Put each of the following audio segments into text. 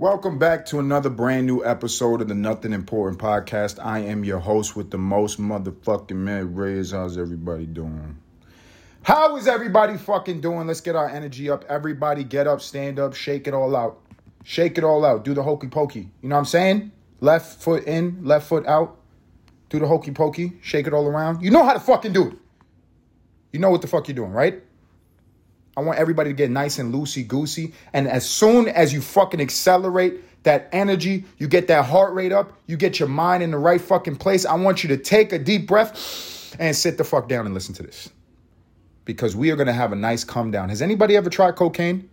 Welcome back to another brand new episode of the Nothing Important podcast. I am your host with the most motherfucking Matt Reyes. How's everybody doing? How is everybody fucking doing? Let's get our energy up. Everybody get up, stand up, shake it all out. Shake it all out. Do the hokey pokey. You know what I'm saying? Left foot in, left foot out. Do the hokey pokey. Shake it all around. You know how to fucking do it. You know what the fuck you're doing, right? I want everybody to get nice and loosey goosey. And as soon as you fucking accelerate that energy, you get that heart rate up, you get your mind in the right fucking place. I want you to take a deep breath and sit the fuck down and listen to this. Because we are gonna have a nice come down. Has anybody ever tried cocaine?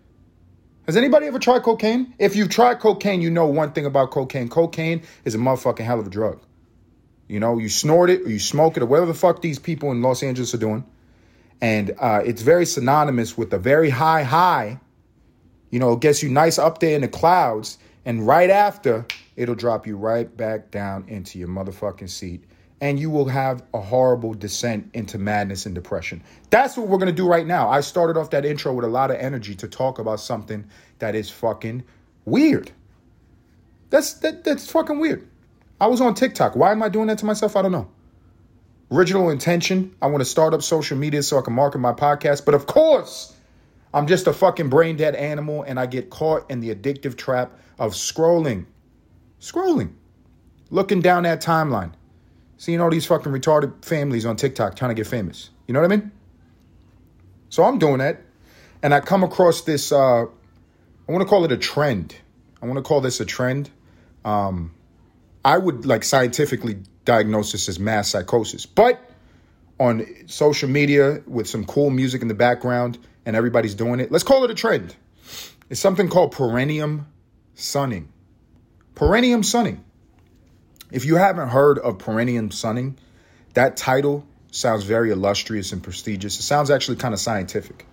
Has anybody ever tried cocaine? If you've tried cocaine, you know one thing about cocaine. Cocaine is a motherfucking hell of a drug. You know, you snort it or you smoke it or whatever the fuck these people in Los Angeles are doing and uh, it's very synonymous with a very high high. You know, it gets you nice up there in the clouds, and right after, it'll drop you right back down into your motherfucking seat, and you will have a horrible descent into madness and depression. That's what we're gonna do right now. I started off that intro with a lot of energy to talk about something that is fucking weird. That's that, that's fucking weird. I was on TikTok. Why am I doing that to myself? I don't know original intention. I want to start up social media so I can market my podcast. But of course, I'm just a fucking brain dead animal and I get caught in the addictive trap of scrolling, scrolling, looking down that timeline, seeing all these fucking retarded families on TikTok trying to get famous. You know what I mean? So I'm doing that. And I come across this, uh, I want to call it a trend. I want to call this a trend. Um, I would like scientifically diagnosis as mass psychosis. But on social media with some cool music in the background and everybody's doing it, let's call it a trend. It's something called perineum sunning. Perineum sunning. If you haven't heard of perineum sunning, that title sounds very illustrious and prestigious. It sounds actually kind of scientific.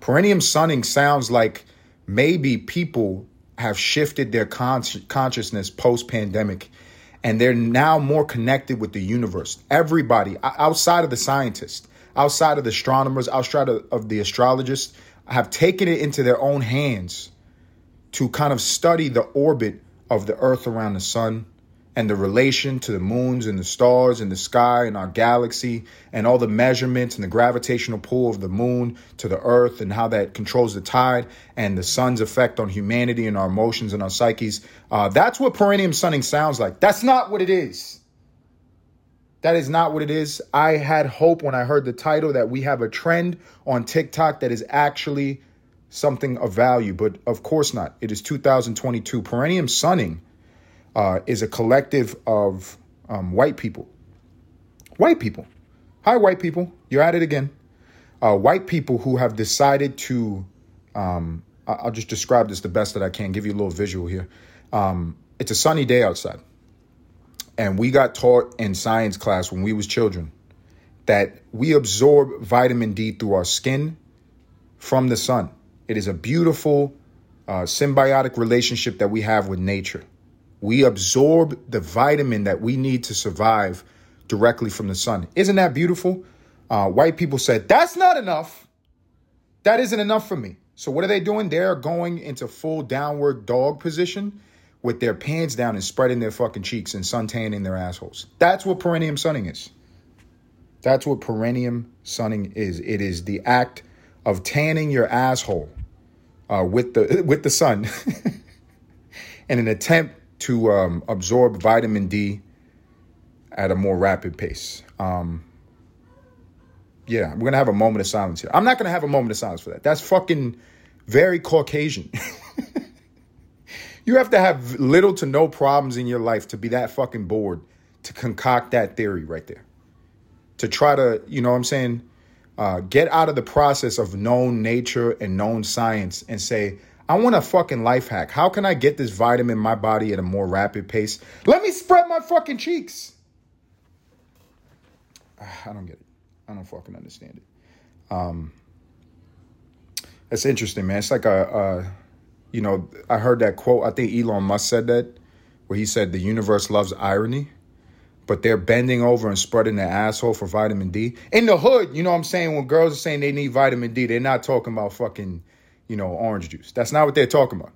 Perineum sunning sounds like maybe people have shifted their con- consciousness post pandemic and they're now more connected with the universe. Everybody outside of the scientists, outside of the astronomers, outside of the astrologists, have taken it into their own hands to kind of study the orbit of the Earth around the sun and the relation to the moons and the stars and the sky and our galaxy and all the measurements and the gravitational pull of the moon to the earth and how that controls the tide and the sun's effect on humanity and our emotions and our psyches. Uh, that's what perineum sunning sounds like. That's not what it is. That is not what it is. I had hope when I heard the title that we have a trend on TikTok that is actually something of value, but of course not. It is 2022. Perineum sunning uh, is a collective of um, white people. White people. Hi, white people. You're at it again. Uh, white people who have decided to, um, I'll just describe this the best that I can, give you a little visual here. Um, it's a sunny day outside. And we got taught in science class when we was children that we absorb vitamin D through our skin from the sun. It is a beautiful uh, symbiotic relationship that we have with nature. We absorb the vitamin that we need to survive directly from the sun. Isn't that beautiful? Uh, white people said, That's not enough. That isn't enough for me. So, what are they doing? They're going into full downward dog position with their pants down and spreading their fucking cheeks and suntanning their assholes. That's what perineum sunning is. That's what perineum sunning is. It is the act of tanning your asshole uh, with the with the sun in an attempt to um, absorb vitamin D at a more rapid pace. Um, yeah, we're gonna have a moment of silence here. I'm not gonna have a moment of silence for that. That's fucking very Caucasian. you have to have little to no problems in your life to be that fucking bored to concoct that theory right there. To try to, you know what I'm saying, uh, get out of the process of known nature and known science and say, I want a fucking life hack. How can I get this vitamin in my body at a more rapid pace? Let me spread my fucking cheeks. I don't get it. I don't fucking understand it. Um, that's interesting, man. It's like a, a, you know, I heard that quote. I think Elon Musk said that, where he said the universe loves irony, but they're bending over and spreading their asshole for vitamin D. In the hood, you know what I'm saying? When girls are saying they need vitamin D, they're not talking about fucking you know, orange juice. That's not what they're talking about.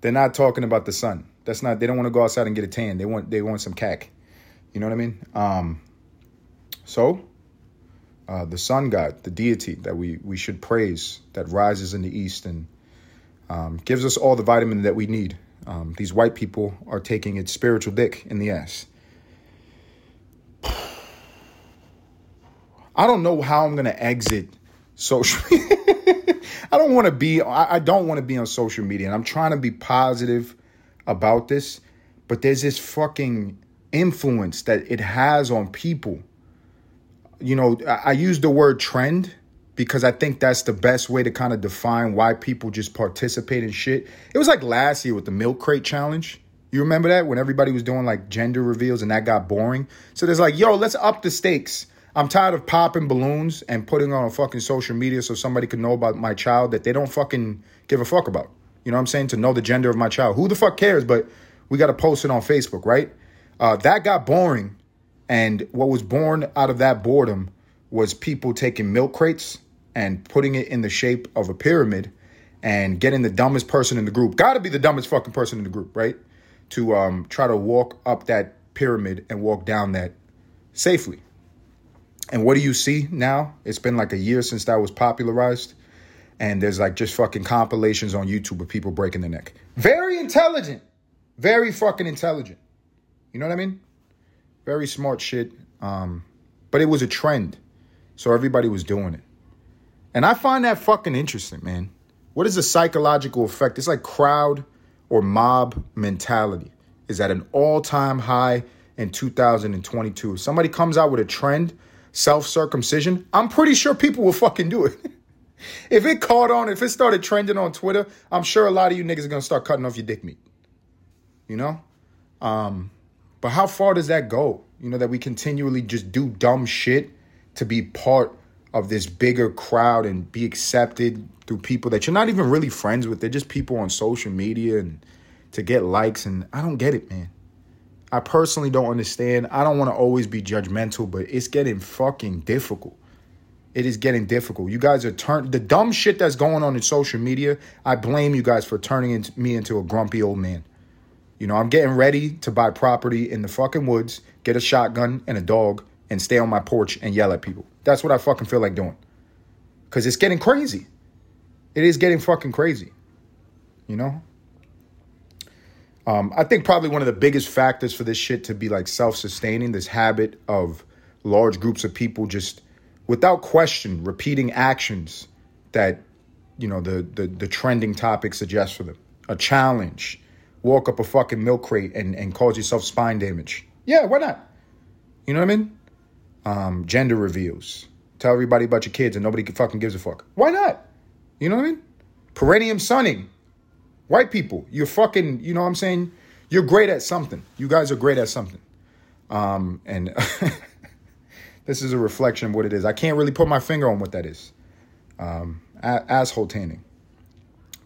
They're not talking about the sun. That's not. They don't want to go outside and get a tan. They want. They want some cack. You know what I mean? Um, so, uh, the sun god, the deity that we we should praise, that rises in the east and um, gives us all the vitamin that we need. Um, these white people are taking its spiritual dick in the ass. I don't know how I'm gonna exit social. I don't want to be. I, don't want to be on social media, and I'm trying to be positive about this. But there's this fucking influence that it has on people. You know, I, I use the word trend because I think that's the best way to kind of define why people just participate in shit. It was like last year with the milk crate challenge. You remember that when everybody was doing like gender reveals and that got boring? So there's like, yo, let's up the stakes. I'm tired of popping balloons and putting on a fucking social media so somebody can know about my child that they don't fucking give a fuck about. You know what I'm saying? To know the gender of my child. Who the fuck cares? But we got to post it on Facebook, right? Uh, that got boring. And what was born out of that boredom was people taking milk crates and putting it in the shape of a pyramid and getting the dumbest person in the group. Got to be the dumbest fucking person in the group, right? To um, try to walk up that pyramid and walk down that safely. And what do you see now? It's been like a year since that was popularized. And there's like just fucking compilations on YouTube of people breaking their neck. Very intelligent. Very fucking intelligent. You know what I mean? Very smart shit. Um, but it was a trend. So everybody was doing it. And I find that fucking interesting, man. What is the psychological effect? It's like crowd or mob mentality is at an all time high in 2022. If somebody comes out with a trend self circumcision, I'm pretty sure people will fucking do it. if it caught on, if it started trending on Twitter, I'm sure a lot of you niggas are gonna start cutting off your dick meat. You know? Um, but how far does that go? You know, that we continually just do dumb shit to be part of this bigger crowd and be accepted through people that you're not even really friends with. They're just people on social media and to get likes. And I don't get it, man. I personally don't understand. I don't want to always be judgmental, but it's getting fucking difficult. It is getting difficult. You guys are turn the dumb shit that's going on in social media. I blame you guys for turning me into a grumpy old man. You know, I'm getting ready to buy property in the fucking woods, get a shotgun and a dog, and stay on my porch and yell at people. That's what I fucking feel like doing. Cause it's getting crazy. It is getting fucking crazy. You know? Um, I think probably one of the biggest factors for this shit to be like self sustaining, this habit of large groups of people just without question repeating actions that, you know, the, the, the trending topic suggests for them. A challenge, walk up a fucking milk crate and, and cause yourself spine damage. Yeah, why not? You know what I mean? Um, gender reveals. Tell everybody about your kids and nobody fucking gives a fuck. Why not? You know what I mean? Perineum sunning. White people, you're fucking, you know what I'm saying? You're great at something. You guys are great at something. Um, and this is a reflection of what it is. I can't really put my finger on what that is. Um, a- asshole tanning.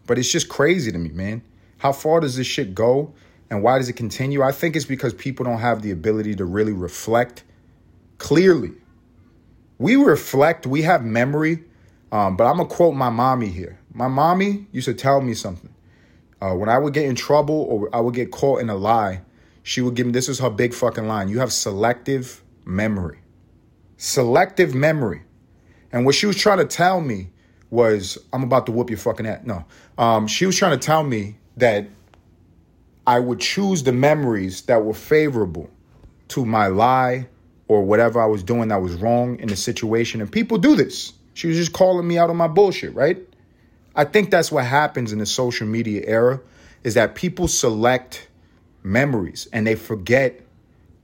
But it's just crazy to me, man. How far does this shit go? And why does it continue? I think it's because people don't have the ability to really reflect clearly. We reflect, we have memory. Um, but I'm going to quote my mommy here. My mommy used to tell me something. Uh, when I would get in trouble or I would get caught in a lie, she would give me this is her big fucking line. You have selective memory. Selective memory. And what she was trying to tell me was, I'm about to whoop your fucking ass. No. Um, she was trying to tell me that I would choose the memories that were favorable to my lie or whatever I was doing that was wrong in the situation. And people do this. She was just calling me out on my bullshit, right? I think that's what happens in the social media era is that people select memories and they forget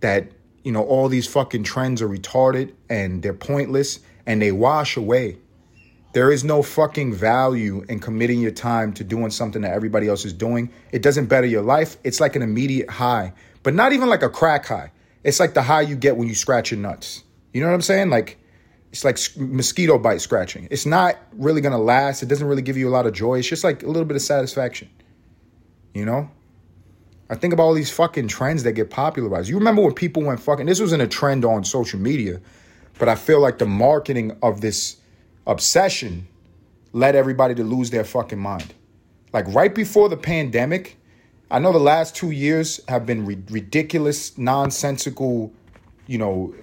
that you know all these fucking trends are retarded and they're pointless and they wash away. There is no fucking value in committing your time to doing something that everybody else is doing. It doesn't better your life. It's like an immediate high, but not even like a crack high. It's like the high you get when you scratch your nuts. You know what I'm saying? Like it's like mosquito bite scratching. It's not really gonna last. It doesn't really give you a lot of joy. It's just like a little bit of satisfaction. You know? I think about all these fucking trends that get popularized. You remember when people went fucking this wasn't a trend on social media, but I feel like the marketing of this obsession led everybody to lose their fucking mind. Like right before the pandemic, I know the last two years have been ri- ridiculous, nonsensical, you know,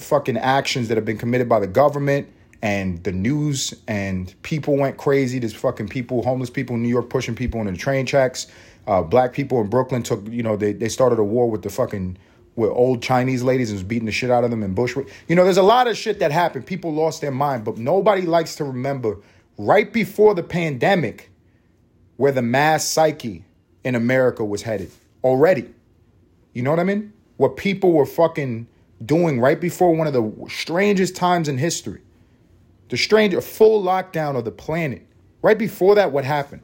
fucking actions that have been committed by the government and the news and people went crazy. There's fucking people, homeless people in New York pushing people into the train tracks. Uh, black people in Brooklyn took, you know, they, they started a war with the fucking with old Chinese ladies and was beating the shit out of them in Bushwick. You know, there's a lot of shit that happened. People lost their mind, but nobody likes to remember right before the pandemic where the mass psyche in America was headed already. You know what I mean? What people were fucking doing right before one of the strangest times in history. The strange, full lockdown of the planet. Right before that, what happened?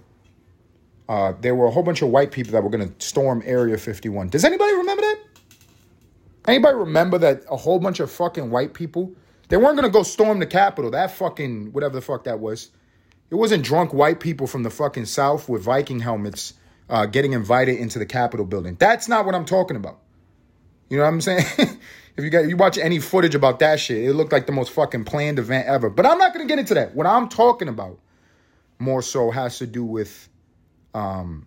Uh, there were a whole bunch of white people that were going to storm Area 51. Does anybody remember that? Anybody remember that a whole bunch of fucking white people, they weren't going to go storm the Capitol. That fucking, whatever the fuck that was. It wasn't drunk white people from the fucking South with Viking helmets uh, getting invited into the Capitol building. That's not what I'm talking about. You know what I'm saying? if you you watch any footage about that shit, it looked like the most fucking planned event ever. But I'm not gonna get into that. What I'm talking about more so has to do with um,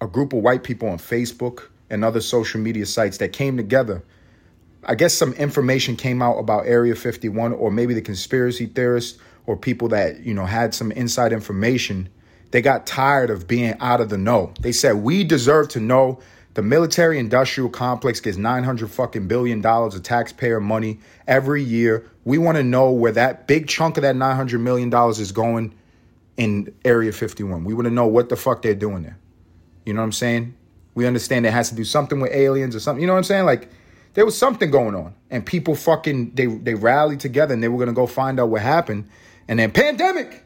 a group of white people on Facebook and other social media sites that came together. I guess some information came out about Area 51, or maybe the conspiracy theorists or people that you know had some inside information. They got tired of being out of the know. They said we deserve to know the military industrial complex gets 900 fucking billion dollars of taxpayer money every year. We want to know where that big chunk of that 900 million dollars is going in Area 51. We want to know what the fuck they're doing there. You know what I'm saying? We understand it has to do something with aliens or something. You know what I'm saying? Like there was something going on and people fucking they they rallied together and they were going to go find out what happened. And then pandemic.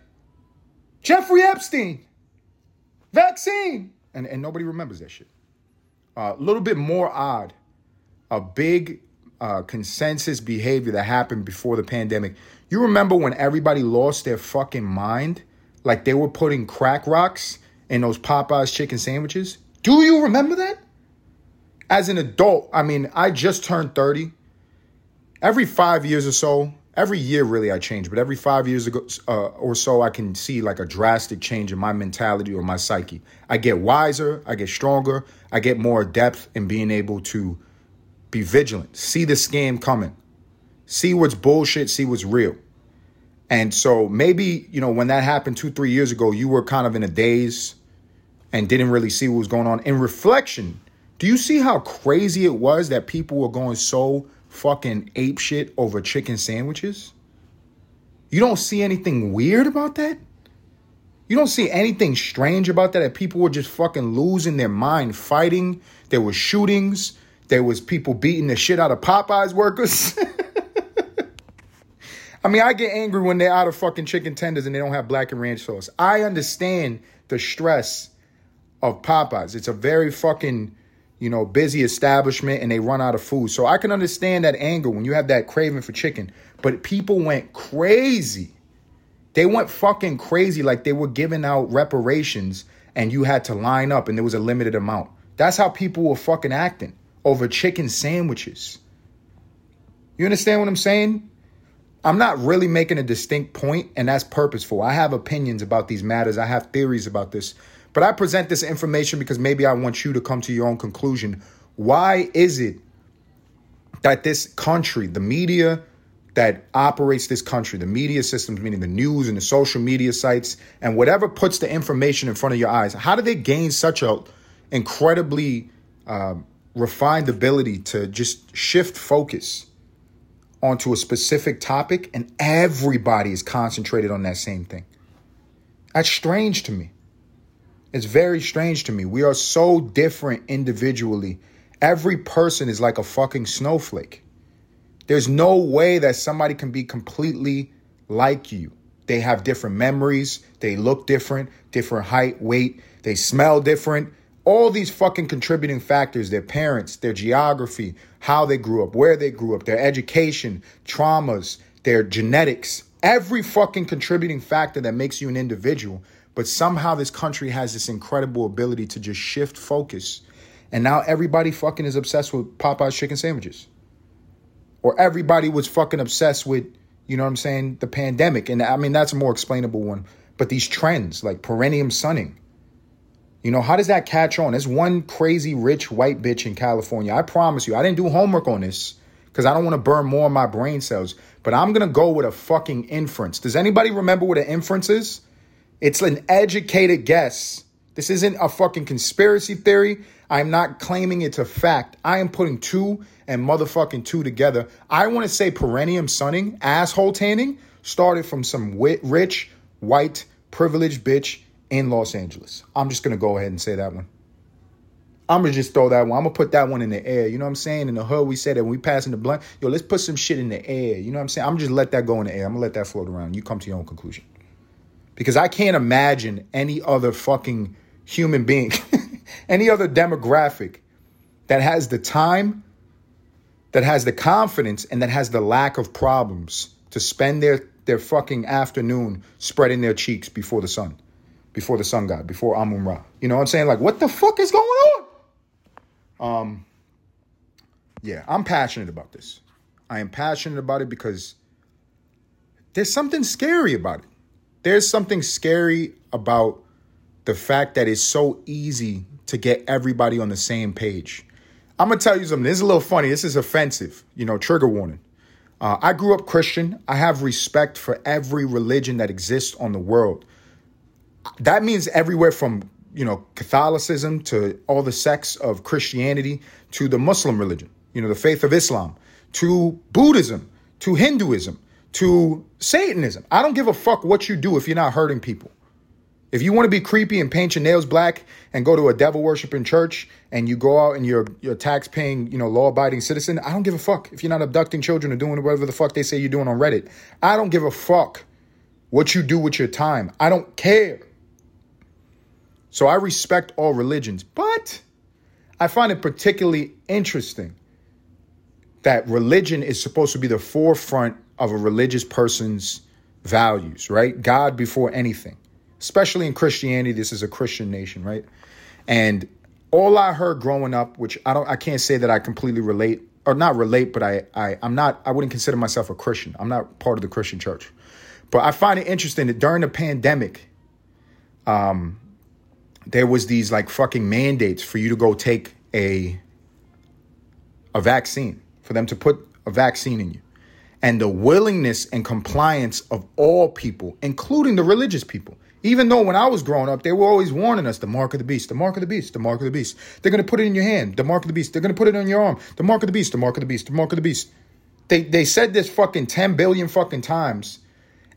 Jeffrey Epstein. Vaccine. And and nobody remembers that shit a little bit more odd, a big uh, consensus behavior that happened before the pandemic. You remember when everybody lost their fucking mind? Like they were putting crack rocks in those Popeyes chicken sandwiches? Do you remember that? As an adult, I mean, I just turned 30. Every five years or so, every year really I change, but every five years ago uh, or so, I can see like a drastic change in my mentality or my psyche. I get wiser, I get stronger, I get more depth in being able to be vigilant, see the scam coming, see what's bullshit, see what's real. And so maybe, you know, when that happened two, three years ago, you were kind of in a daze and didn't really see what was going on. In reflection, do you see how crazy it was that people were going so fucking ape shit over chicken sandwiches? You don't see anything weird about that? You don't see anything strange about that? That people were just fucking losing their mind, fighting. There were shootings. There was people beating the shit out of Popeyes workers. I mean, I get angry when they're out of fucking chicken tenders and they don't have Blackened Ranch sauce. I understand the stress of Popeyes. It's a very fucking, you know, busy establishment and they run out of food. So I can understand that anger when you have that craving for chicken. But people went crazy they went fucking crazy like they were giving out reparations and you had to line up and there was a limited amount. That's how people were fucking acting over chicken sandwiches. You understand what I'm saying? I'm not really making a distinct point, and that's purposeful. I have opinions about these matters, I have theories about this, but I present this information because maybe I want you to come to your own conclusion. Why is it that this country, the media, that operates this country, the media systems, meaning the news and the social media sites, and whatever puts the information in front of your eyes, how do they gain such a incredibly uh, refined ability to just shift focus onto a specific topic and everybody is concentrated on that same thing? That's strange to me. It's very strange to me. We are so different individually. Every person is like a fucking snowflake. There's no way that somebody can be completely like you. They have different memories, they look different, different height, weight, they smell different. All these fucking contributing factors, their parents, their geography, how they grew up, where they grew up, their education, traumas, their genetics, every fucking contributing factor that makes you an individual. But somehow this country has this incredible ability to just shift focus. And now everybody fucking is obsessed with Popeye's chicken sandwiches or everybody was fucking obsessed with, you know what I'm saying, the pandemic. And I mean, that's a more explainable one. But these trends like perineum sunning, You know, how does that catch on? There's one crazy rich white bitch in California. I promise you, I didn't do homework on this because I don't want to burn more of my brain cells. But I'm going to go with a fucking inference. Does anybody remember what an inference is? It's an educated guess. This isn't a fucking conspiracy theory. I'm not claiming it's a fact. I am putting two and motherfucking two together. I want to say perineum sunning, asshole tanning, started from some rich, white, privileged bitch in Los Angeles. I'm just going to go ahead and say that one. I'm gonna just throw that one. I'm gonna put that one in the air. You know what I'm saying? In the hood, we said that when we passing the blunt, yo, let's put some shit in the air. You know what I'm saying? I'm just let that go in the air. I'm gonna let that float around. You come to your own conclusion. Because I can't imagine any other fucking human being, any other demographic that has the time, that has the confidence, and that has the lack of problems to spend their their fucking afternoon spreading their cheeks before the sun, before the sun god, before Amun Ra. You know what I'm saying? Like, what the fuck is going on? Um, yeah, I'm passionate about this. I am passionate about it because there's something scary about it. There's something scary about the fact that it's so easy to get everybody on the same page. I'm gonna tell you something. This is a little funny. This is offensive. You know, trigger warning. Uh, I grew up Christian. I have respect for every religion that exists on the world. That means everywhere from you know, Catholicism to all the sects of Christianity to the Muslim religion, you know, the faith of Islam, to Buddhism, to Hinduism, to Satanism. I don't give a fuck what you do if you're not hurting people. If you want to be creepy and paint your nails black and go to a devil worshiping church and you go out and you're you're a tax paying, you know, law abiding citizen, I don't give a fuck if you're not abducting children or doing whatever the fuck they say you're doing on Reddit. I don't give a fuck what you do with your time. I don't care. So I respect all religions, but I find it particularly interesting that religion is supposed to be the forefront of a religious person's values, right? God before anything. Especially in Christianity, this is a Christian nation, right? And all I heard growing up, which I don't I can't say that I completely relate or not relate, but I, I I'm not I wouldn't consider myself a Christian. I'm not part of the Christian church. But I find it interesting that during the pandemic, um, there was these like fucking mandates for you to go take a a vaccine, for them to put a vaccine in you. And the willingness and compliance of all people, including the religious people. Even though when I was growing up, they were always warning us the mark of the beast, the mark of the beast, the mark of the beast. They're going to put it in your hand, the mark of the beast. They're going to put it on your arm, the mark of the beast, the mark of the beast, the mark of the beast. They, they said this fucking 10 billion fucking times,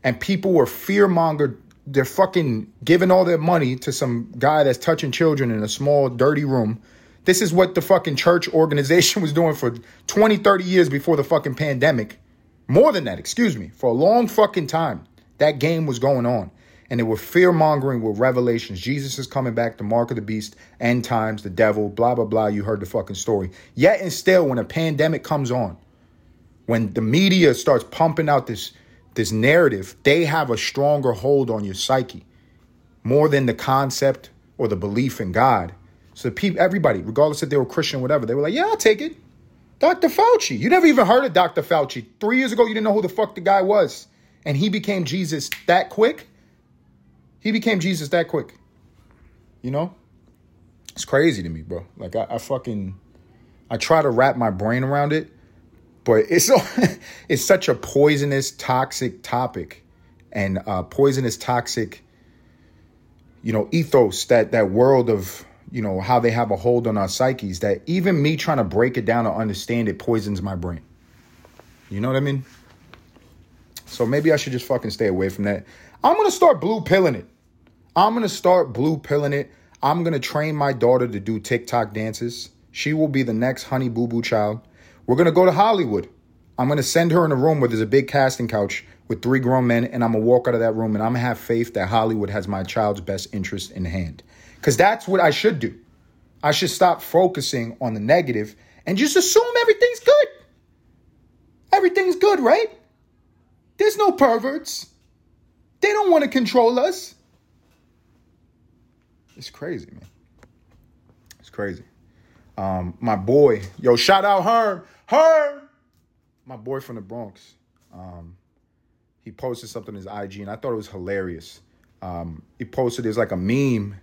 and people were fear mongered they're fucking giving all their money to some guy that's touching children in a small dirty room this is what the fucking church organization was doing for 20 30 years before the fucking pandemic more than that excuse me for a long fucking time that game was going on and they were fear mongering with revelations jesus is coming back the mark of the beast end times the devil blah blah blah you heard the fucking story yet and still when a pandemic comes on when the media starts pumping out this this narrative, they have a stronger hold on your psyche more than the concept or the belief in God. So people, everybody, regardless if they were Christian whatever, they were like, yeah, I'll take it. Dr. Fauci. You never even heard of Dr. Fauci. Three years ago, you didn't know who the fuck the guy was. And he became Jesus that quick. He became Jesus that quick. You know? It's crazy to me, bro. Like, I, I fucking, I try to wrap my brain around it but it's it's such a poisonous, toxic topic, and uh, poisonous, toxic, you know, ethos that that world of you know how they have a hold on our psyches that even me trying to break it down or understand it poisons my brain. You know what I mean? So maybe I should just fucking stay away from that. I'm gonna start blue pilling it. I'm gonna start blue pilling it. I'm gonna train my daughter to do TikTok dances. She will be the next honey boo boo child. We're to go to Hollywood. I'm to send her in a room where there's a big casting couch with three grown men, and I'm to walk out of that room and I'm to have faith that Hollywood has my child's best interest in hand. Because that's what I should do. I should stop focusing on the negative and just assume everything's good. Everything's good, right? There's no perverts. They don't want to control us. It's crazy, man. It's crazy. Um, my boy, yo, shout out Herm. Herm, my boy from the Bronx. Um, he posted something on his IG, and I thought it was hilarious. Um, he posted there's like a meme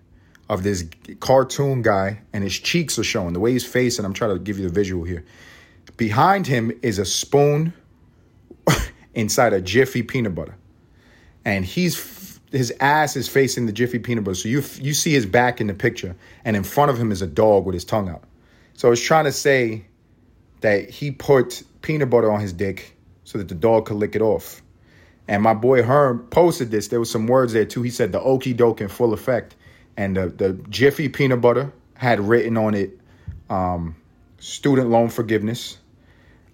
of this cartoon guy, and his cheeks are showing. The way he's facing, I'm trying to give you the visual here. Behind him is a spoon inside a Jiffy peanut butter, and he's his ass is facing the Jiffy peanut butter. So you you see his back in the picture, and in front of him is a dog with his tongue out. So it's trying to say that he put peanut butter on his dick so that the dog could lick it off. And my boy Herm posted this. There was some words there too. He said the okey doke in full effect. And the, the Jiffy peanut butter had written on it um, student loan forgiveness.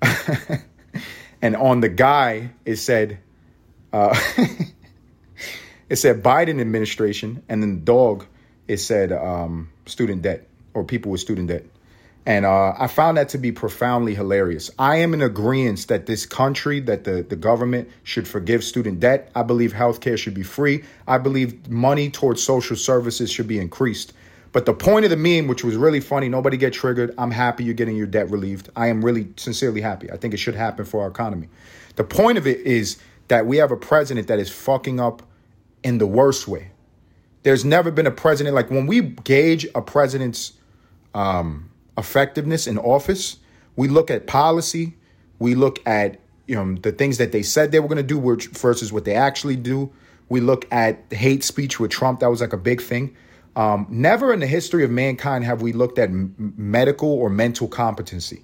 and on the guy, it said, uh, it said Biden administration. And then the dog, it said um, student debt or people with student debt. And uh, I found that to be profoundly hilarious. I am in agreement that this country, that the, the government should forgive student debt. I believe healthcare should be free. I believe money towards social services should be increased. But the point of the meme, which was really funny, nobody get triggered. I'm happy you're getting your debt relieved. I am really sincerely happy. I think it should happen for our economy. The point of it is that we have a president that is fucking up in the worst way. There's never been a president like when we gauge a president's um, effectiveness in office, we look at policy, we look at you know the things that they said they were going to do versus what they actually do. We look at hate speech with Trump. That was like a big thing. Um, never in the history of mankind have we looked at m- medical or mental competency.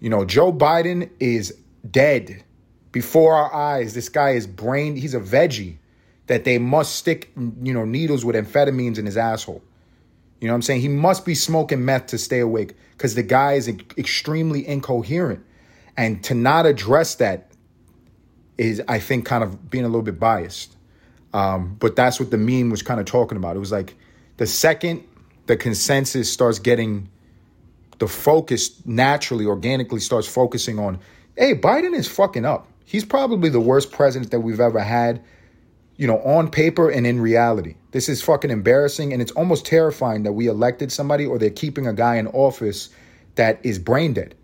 You know, Joe Biden is dead before our eyes. This guy is brain. He's a veggie that they must stick, you know, needles with amphetamines in his asshole. You know what I'm saying? He must be smoking meth to stay awake because the guy is extremely incoherent. And to not address that is, I think, kind of being a little bit biased. Um, but that's what the meme was kind of talking about. It was like the second the consensus starts getting the focus naturally, organically starts focusing on, hey, Biden is fucking up. He's probably the worst president that we've ever had you know, on paper and in reality. This is fucking embarrassing and it's almost terrifying that we elected somebody or they're keeping a guy in office that is brain dead.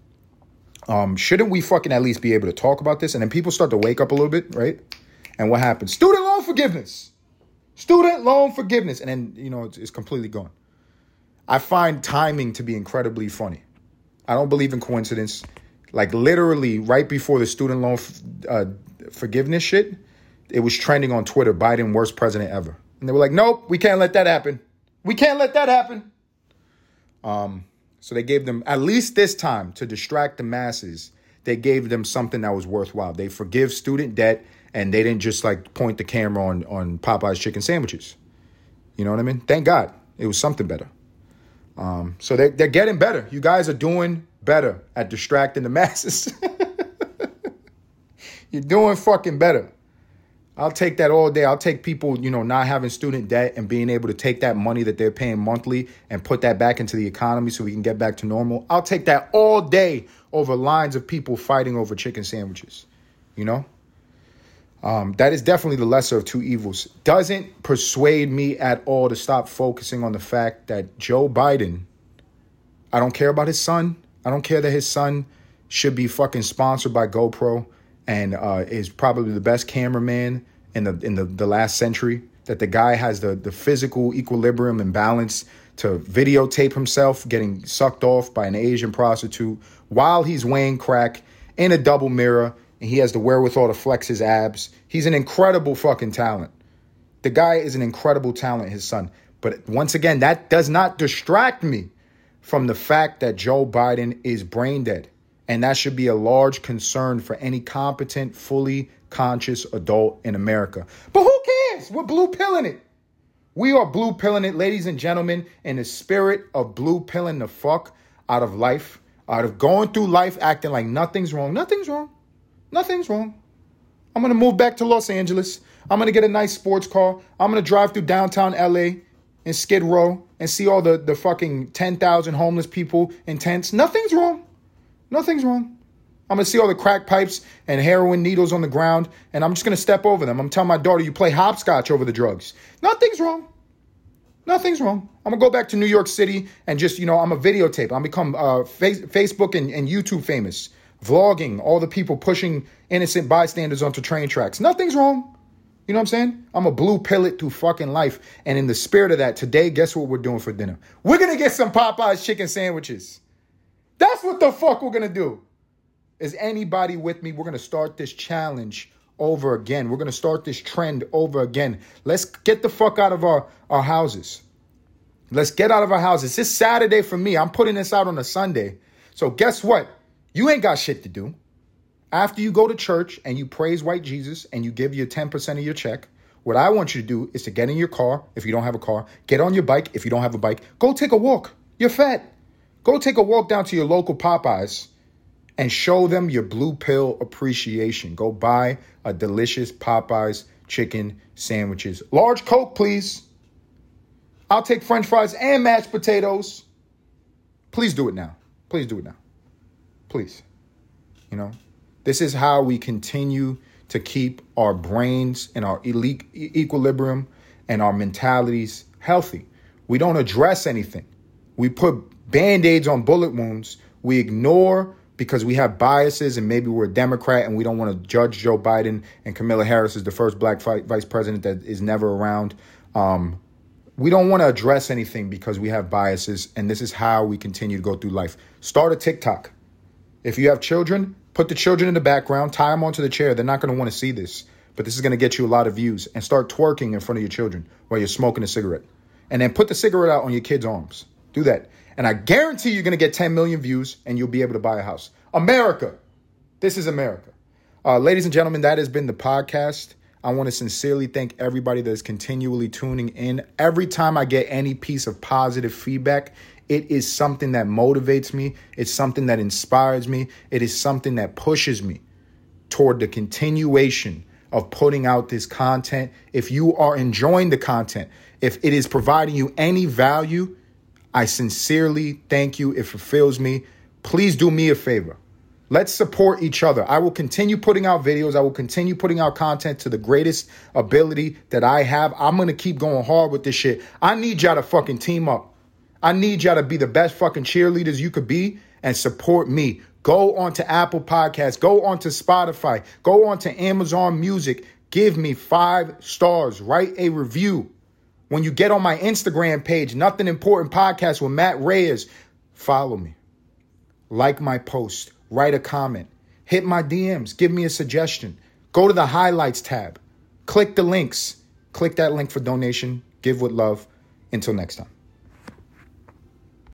Um, shouldn't we fucking at least be able to talk about this? And then people start to wake up a little bit, right? And what happens? Student loan forgiveness. Student loan forgiveness. And then, you know, it's, it's completely gone. I find timing to be incredibly funny. I don't believe in coincidence. Like literally right before the student loan uh, forgiveness shit, it was trending on Twitter, Biden worst president ever. And they were like, nope, we can't let that happen. We can't let that happen. Um, so they gave them, at least this time, to distract the masses, they gave them something that was worthwhile. They forgive student debt and they didn't just like point the camera on, on Popeye's chicken sandwiches. You know what I mean? Thank God. It was something better. Um, so they, they're getting better. You guys are doing better at distracting the masses. You're doing fucking better. I'll take that all day. I'll take people, you know, not having student debt and being able to take that money that they're paying monthly and put that back into the economy so we can get back to normal. I'll take that all day over lines of people fighting over chicken sandwiches. You know? Um, that is definitely the lesser of two evils. Doesn't persuade me at all to stop focusing on the fact that Joe Biden, I don't care about his son. I don't care that his son should be fucking sponsored by GoPro and uh, is probably the best cameraman in the in the, the last century. That the guy has the the physical equilibrium and balance to videotape himself getting sucked off by an Asian prostitute while he's weighing crack in a double mirror, and he has the wherewithal to flex his abs. He's an incredible fucking talent. The guy is an incredible talent, his son. But once again, that does not distract me from the fact that Joe Biden is brain dead. And that should be a large concern for any competent, fully conscious adult in America. But who cares? We're blue pilling it. We are blue pilling it, ladies and gentlemen, in the spirit of blue pilling the fuck out of life, out of going through life acting like nothing's wrong. Nothing's wrong. Nothing's wrong. I'm gonna move back to Los Angeles. I'm gonna get a nice sports car. I'm gonna drive through downtown LA and Skid Row and see all the, the fucking 10,000 homeless people in tents. Nothing's wrong. Nothing's wrong. I'm gonna see all the crack pipes and heroin needles on the ground, and I'm just gonna step over them. I'm gonna my daughter, you play hopscotch over the drugs. Nothing's wrong. Nothing's wrong. I'm gonna go back to New York City and just, you know, I'm a videotape. I'm become uh, face- Facebook and, and YouTube famous, vlogging all the people pushing innocent bystanders onto train tracks. Nothing's wrong. You know what I'm saying? I'm a blue pill it through fucking life. And in the spirit of that, today, guess what we're doing for dinner? We're gonna get some Popeyes chicken sandwiches. That's what the fuck we're gonna do. Is anybody with me? We're gonna start this challenge over again. We're gonna start this trend over again. Let's get the fuck out of our, our houses. Let's get out of our houses. It's Saturday for me. I'm putting this out on a Sunday. So guess what? You ain't got shit to do. After you go to church and you praise white Jesus and you give your 10% of your check, what I want you to do is to get in your car if you don't have a car, get on your bike if you don't have a bike, go take a walk. You're fat. Go take a walk down to your local Popeyes and show them your blue pill appreciation. Go buy a delicious Popeyes chicken sandwiches. Large Coke, please. I'll take french fries and mashed potatoes. Please do it now. Please do it now. Please. You know, this is how we continue to keep our brains and our elite equilibrium and our mentalities healthy. We don't address anything. We put band aids on bullet wounds. We ignore because we have biases and maybe we're a Democrat and we don't want to judge Joe Biden and Kamala Harris is the first black vice president that is never around. Um, we don't want to address anything because we have biases, and this is how we continue to go through life. Start a TikTok. If you have children, Put the children in the background, tie them onto the chair. They're not going to want to see this, but this is going to get you a lot of views. And start twerking in front of your children while you're smoking a cigarette. And then put the cigarette out on your kids' arms. Do that. And I guarantee you're going to get 10 million views and you'll be able to buy a house. America. This is America. Uh, ladies and gentlemen, that has been the podcast. I want to sincerely thank everybody that is continually tuning in. Every time I get any piece of positive feedback, it is something that motivates me. It's something that inspires me. It is something that pushes me toward the continuation of putting out this content. If you are enjoying the content, if it is providing you any value, I sincerely thank you. It fulfills me. Please do me a favor. Let's support each other. I will continue putting out videos. I will continue putting out content to the greatest ability that I have. I'm going to keep going hard with this shit. I need y'all to fucking team up. I need y'all to be the best fucking cheerleaders you could be and support me. Go on to Apple Podcasts, go on to Spotify, go on to Amazon Music. Give me five stars, write a review. When you get on my Instagram page, Nothing Important Podcast with Matt Reyes, follow me. Like my post, write a comment, hit my DMs, give me a suggestion. Go to the highlights tab, click the links, click that link for donation, give with love. Until next time.